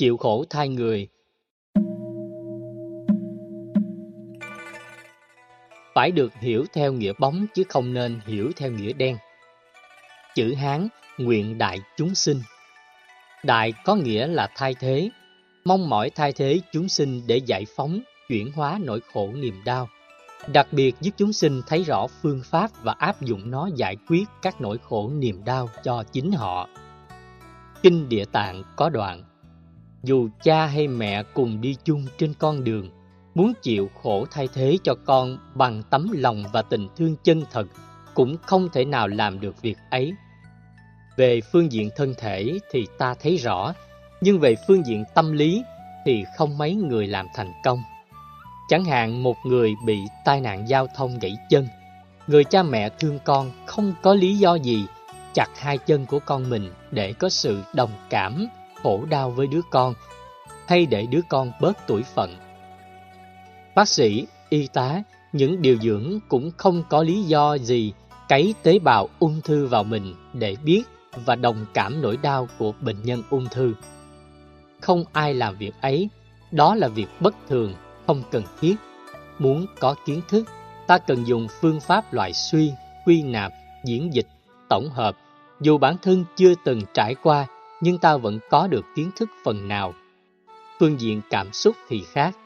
chịu khổ thay người. Phải được hiểu theo nghĩa bóng chứ không nên hiểu theo nghĩa đen. Chữ Hán nguyện đại chúng sinh. Đại có nghĩa là thay thế, mong mỏi thay thế chúng sinh để giải phóng, chuyển hóa nỗi khổ niềm đau. Đặc biệt giúp chúng sinh thấy rõ phương pháp và áp dụng nó giải quyết các nỗi khổ niềm đau cho chính họ. Kinh Địa Tạng có đoạn dù cha hay mẹ cùng đi chung trên con đường, muốn chịu khổ thay thế cho con bằng tấm lòng và tình thương chân thật cũng không thể nào làm được việc ấy. Về phương diện thân thể thì ta thấy rõ, nhưng về phương diện tâm lý thì không mấy người làm thành công. Chẳng hạn một người bị tai nạn giao thông gãy chân, người cha mẹ thương con không có lý do gì chặt hai chân của con mình để có sự đồng cảm, khổ đau với đứa con, hay để đứa con bớt tuổi phận. Bác sĩ, y tá, những điều dưỡng cũng không có lý do gì cấy tế bào ung thư vào mình để biết và đồng cảm nỗi đau của bệnh nhân ung thư. Không ai làm việc ấy, đó là việc bất thường, không cần thiết. Muốn có kiến thức, ta cần dùng phương pháp loại suy, quy nạp, diễn dịch, tổng hợp. Dù bản thân chưa từng trải qua, nhưng ta vẫn có được kiến thức phần nào. Phương diện cảm xúc thì khác.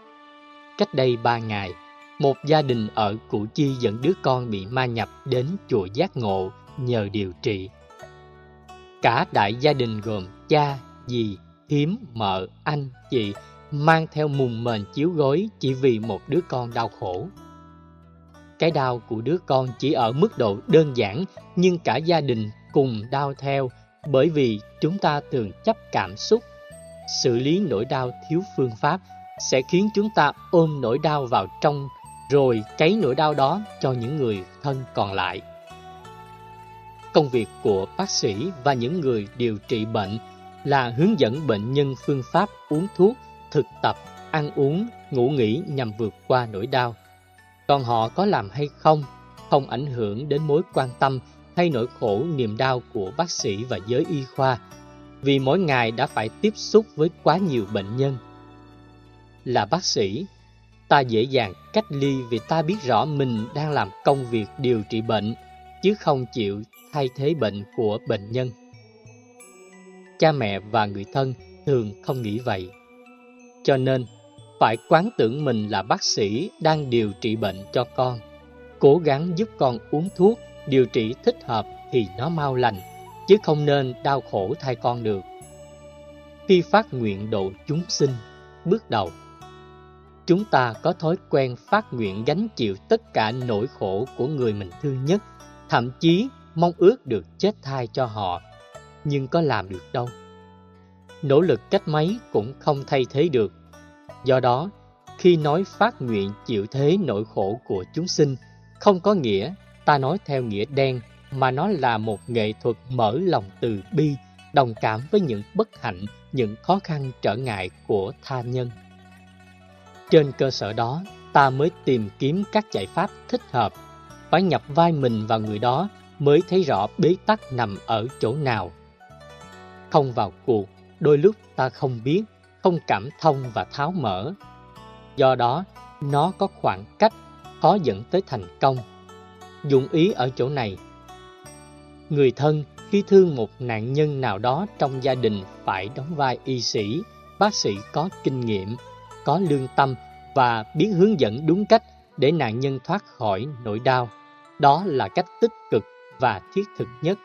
Cách đây ba ngày, một gia đình ở Củ Chi dẫn đứa con bị ma nhập đến chùa Giác Ngộ nhờ điều trị. Cả đại gia đình gồm cha, dì, thím, mợ, anh, chị mang theo mùng mền chiếu gối chỉ vì một đứa con đau khổ. Cái đau của đứa con chỉ ở mức độ đơn giản nhưng cả gia đình cùng đau theo bởi vì chúng ta thường chấp cảm xúc. Xử lý nỗi đau thiếu phương pháp sẽ khiến chúng ta ôm nỗi đau vào trong rồi cháy nỗi đau đó cho những người thân còn lại. Công việc của bác sĩ và những người điều trị bệnh là hướng dẫn bệnh nhân phương pháp uống thuốc, thực tập, ăn uống, ngủ nghỉ nhằm vượt qua nỗi đau. Còn họ có làm hay không, không ảnh hưởng đến mối quan tâm hay nỗi khổ niềm đau của bác sĩ và giới y khoa, vì mỗi ngày đã phải tiếp xúc với quá nhiều bệnh nhân. Là bác sĩ, ta dễ dàng cách ly vì ta biết rõ mình đang làm công việc điều trị bệnh, chứ không chịu thay thế bệnh của bệnh nhân. Cha mẹ và người thân thường không nghĩ vậy. Cho nên, phải quán tưởng mình là bác sĩ đang điều trị bệnh cho con. Cố gắng giúp con uống thuốc, điều trị thích hợp thì nó mau lành, chứ không nên đau khổ thai con được. Khi phát nguyện độ chúng sinh, bước đầu Chúng ta có thói quen phát nguyện gánh chịu tất cả nỗi khổ của người mình thương nhất, thậm chí mong ước được chết thai cho họ, nhưng có làm được đâu. Nỗ lực cách mấy cũng không thay thế được. Do đó, khi nói phát nguyện chịu thế nỗi khổ của chúng sinh, không có nghĩa ta nói theo nghĩa đen, mà nó là một nghệ thuật mở lòng từ bi, đồng cảm với những bất hạnh, những khó khăn trở ngại của tha nhân. Trên cơ sở đó, ta mới tìm kiếm các giải pháp thích hợp, phải nhập vai mình vào người đó mới thấy rõ bế tắc nằm ở chỗ nào. Không vào cuộc, đôi lúc ta không biết, không cảm thông và tháo mở. Do đó, nó có khoảng cách, khó dẫn tới thành công. Dụng ý ở chỗ này. Người thân khi thương một nạn nhân nào đó trong gia đình phải đóng vai y sĩ, bác sĩ có kinh nghiệm, có lương tâm và biết hướng dẫn đúng cách để nạn nhân thoát khỏi nỗi đau. Đó là cách tích cực và thiết thực nhất.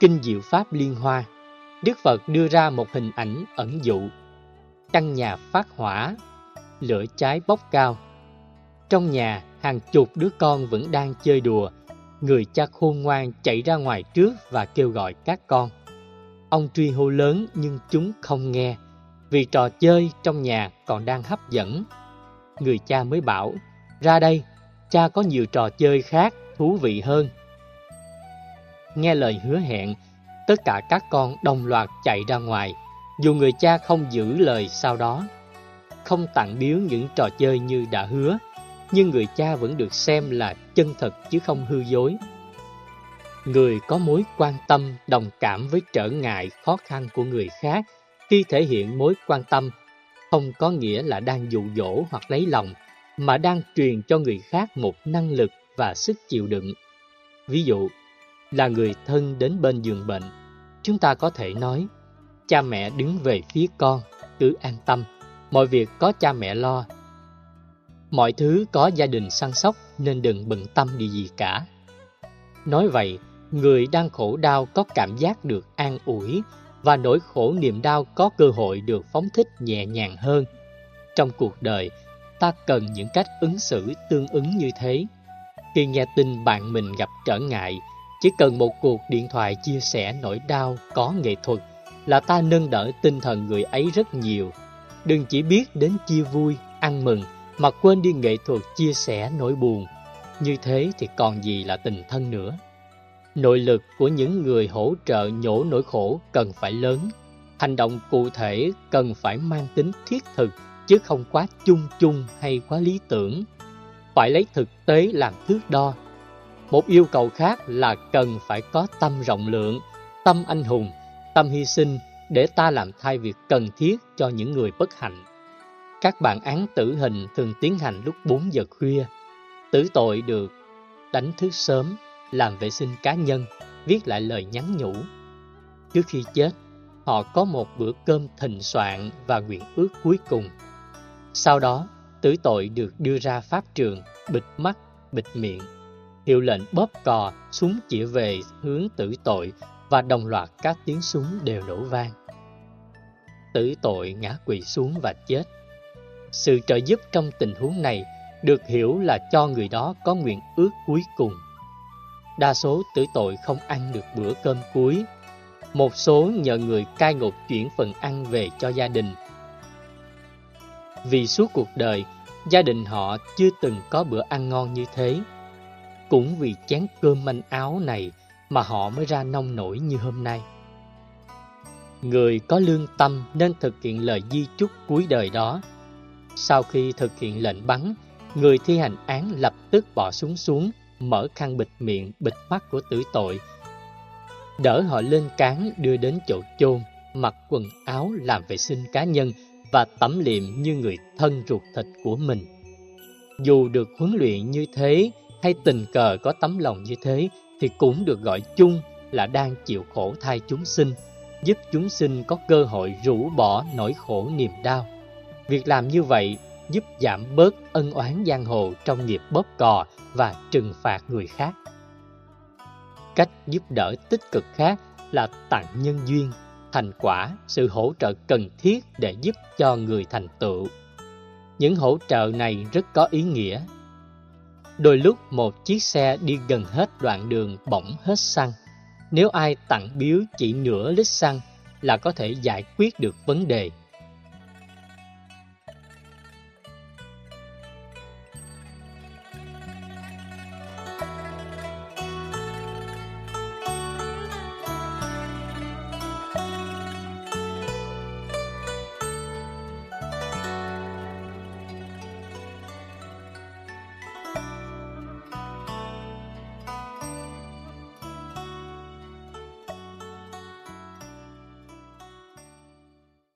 Kinh Diệu Pháp Liên Hoa Đức Phật đưa ra một hình ảnh ẩn dụ Căn nhà phát hỏa, lửa cháy bốc cao Trong nhà, hàng chục đứa con vẫn đang chơi đùa Người cha khôn ngoan chạy ra ngoài trước và kêu gọi các con Ông truy hô lớn nhưng chúng không nghe vì trò chơi trong nhà còn đang hấp dẫn. Người cha mới bảo, ra đây, cha có nhiều trò chơi khác thú vị hơn. Nghe lời hứa hẹn, tất cả các con đồng loạt chạy ra ngoài, dù người cha không giữ lời sau đó. Không tặng biếu những trò chơi như đã hứa, nhưng người cha vẫn được xem là chân thật chứ không hư dối. Người có mối quan tâm, đồng cảm với trở ngại, khó khăn của người khác khi thể hiện mối quan tâm không có nghĩa là đang dụ dỗ hoặc lấy lòng, mà đang truyền cho người khác một năng lực và sức chịu đựng. Ví dụ, là người thân đến bên giường bệnh, chúng ta có thể nói, cha mẹ đứng về phía con, cứ an tâm, mọi việc có cha mẹ lo. Mọi thứ có gia đình săn sóc nên đừng bận tâm điều gì cả. Nói vậy, người đang khổ đau có cảm giác được an ủi và nỗi khổ niềm đau có cơ hội được phóng thích nhẹ nhàng hơn. Trong cuộc đời, ta cần những cách ứng xử tương ứng như thế. Khi nghe tin bạn mình gặp trở ngại, chỉ cần một cuộc điện thoại chia sẻ nỗi đau có nghệ thuật là ta nâng đỡ tinh thần người ấy rất nhiều. Đừng chỉ biết đến chia vui, ăn mừng mà quên đi nghệ thuật chia sẻ nỗi buồn. Như thế thì còn gì là tình thân nữa. Nội lực của những người hỗ trợ nhổ nỗi khổ cần phải lớn. Hành động cụ thể cần phải mang tính thiết thực chứ không quá chung chung hay quá lý tưởng. Phải lấy thực tế làm thước đo. Một yêu cầu khác là cần phải có tâm rộng lượng, tâm anh hùng, tâm hy sinh để ta làm thay việc cần thiết cho những người bất hạnh. Các bản án tử hình thường tiến hành lúc 4 giờ khuya. Tử tội được đánh thức sớm làm vệ sinh cá nhân, viết lại lời nhắn nhủ. Trước khi chết, họ có một bữa cơm thịnh soạn và nguyện ước cuối cùng. Sau đó, tử tội được đưa ra pháp trường, bịt mắt, bịt miệng. Hiệu lệnh bóp cò, súng chỉ về hướng tử tội và đồng loạt các tiếng súng đều nổ vang. Tử tội ngã quỵ xuống và chết. Sự trợ giúp trong tình huống này được hiểu là cho người đó có nguyện ước cuối cùng. Đa số tử tội không ăn được bữa cơm cuối. Một số nhờ người cai ngục chuyển phần ăn về cho gia đình. Vì suốt cuộc đời, gia đình họ chưa từng có bữa ăn ngon như thế. Cũng vì chén cơm manh áo này mà họ mới ra nông nổi như hôm nay. Người có lương tâm nên thực hiện lời di chúc cuối đời đó. Sau khi thực hiện lệnh bắn, người thi hành án lập tức bỏ súng xuống mở khăn bịt miệng, bịt mắt của tử tội. Đỡ họ lên cán đưa đến chỗ chôn, mặc quần áo làm vệ sinh cá nhân và tẩm liệm như người thân ruột thịt của mình. Dù được huấn luyện như thế hay tình cờ có tấm lòng như thế thì cũng được gọi chung là đang chịu khổ thay chúng sinh, giúp chúng sinh có cơ hội rũ bỏ nỗi khổ niềm đau. Việc làm như vậy giúp giảm bớt ân oán giang hồ trong nghiệp bóp cò và trừng phạt người khác. Cách giúp đỡ tích cực khác là tặng nhân duyên, thành quả, sự hỗ trợ cần thiết để giúp cho người thành tựu. Những hỗ trợ này rất có ý nghĩa. Đôi lúc một chiếc xe đi gần hết đoạn đường bỗng hết xăng. Nếu ai tặng biếu chỉ nửa lít xăng là có thể giải quyết được vấn đề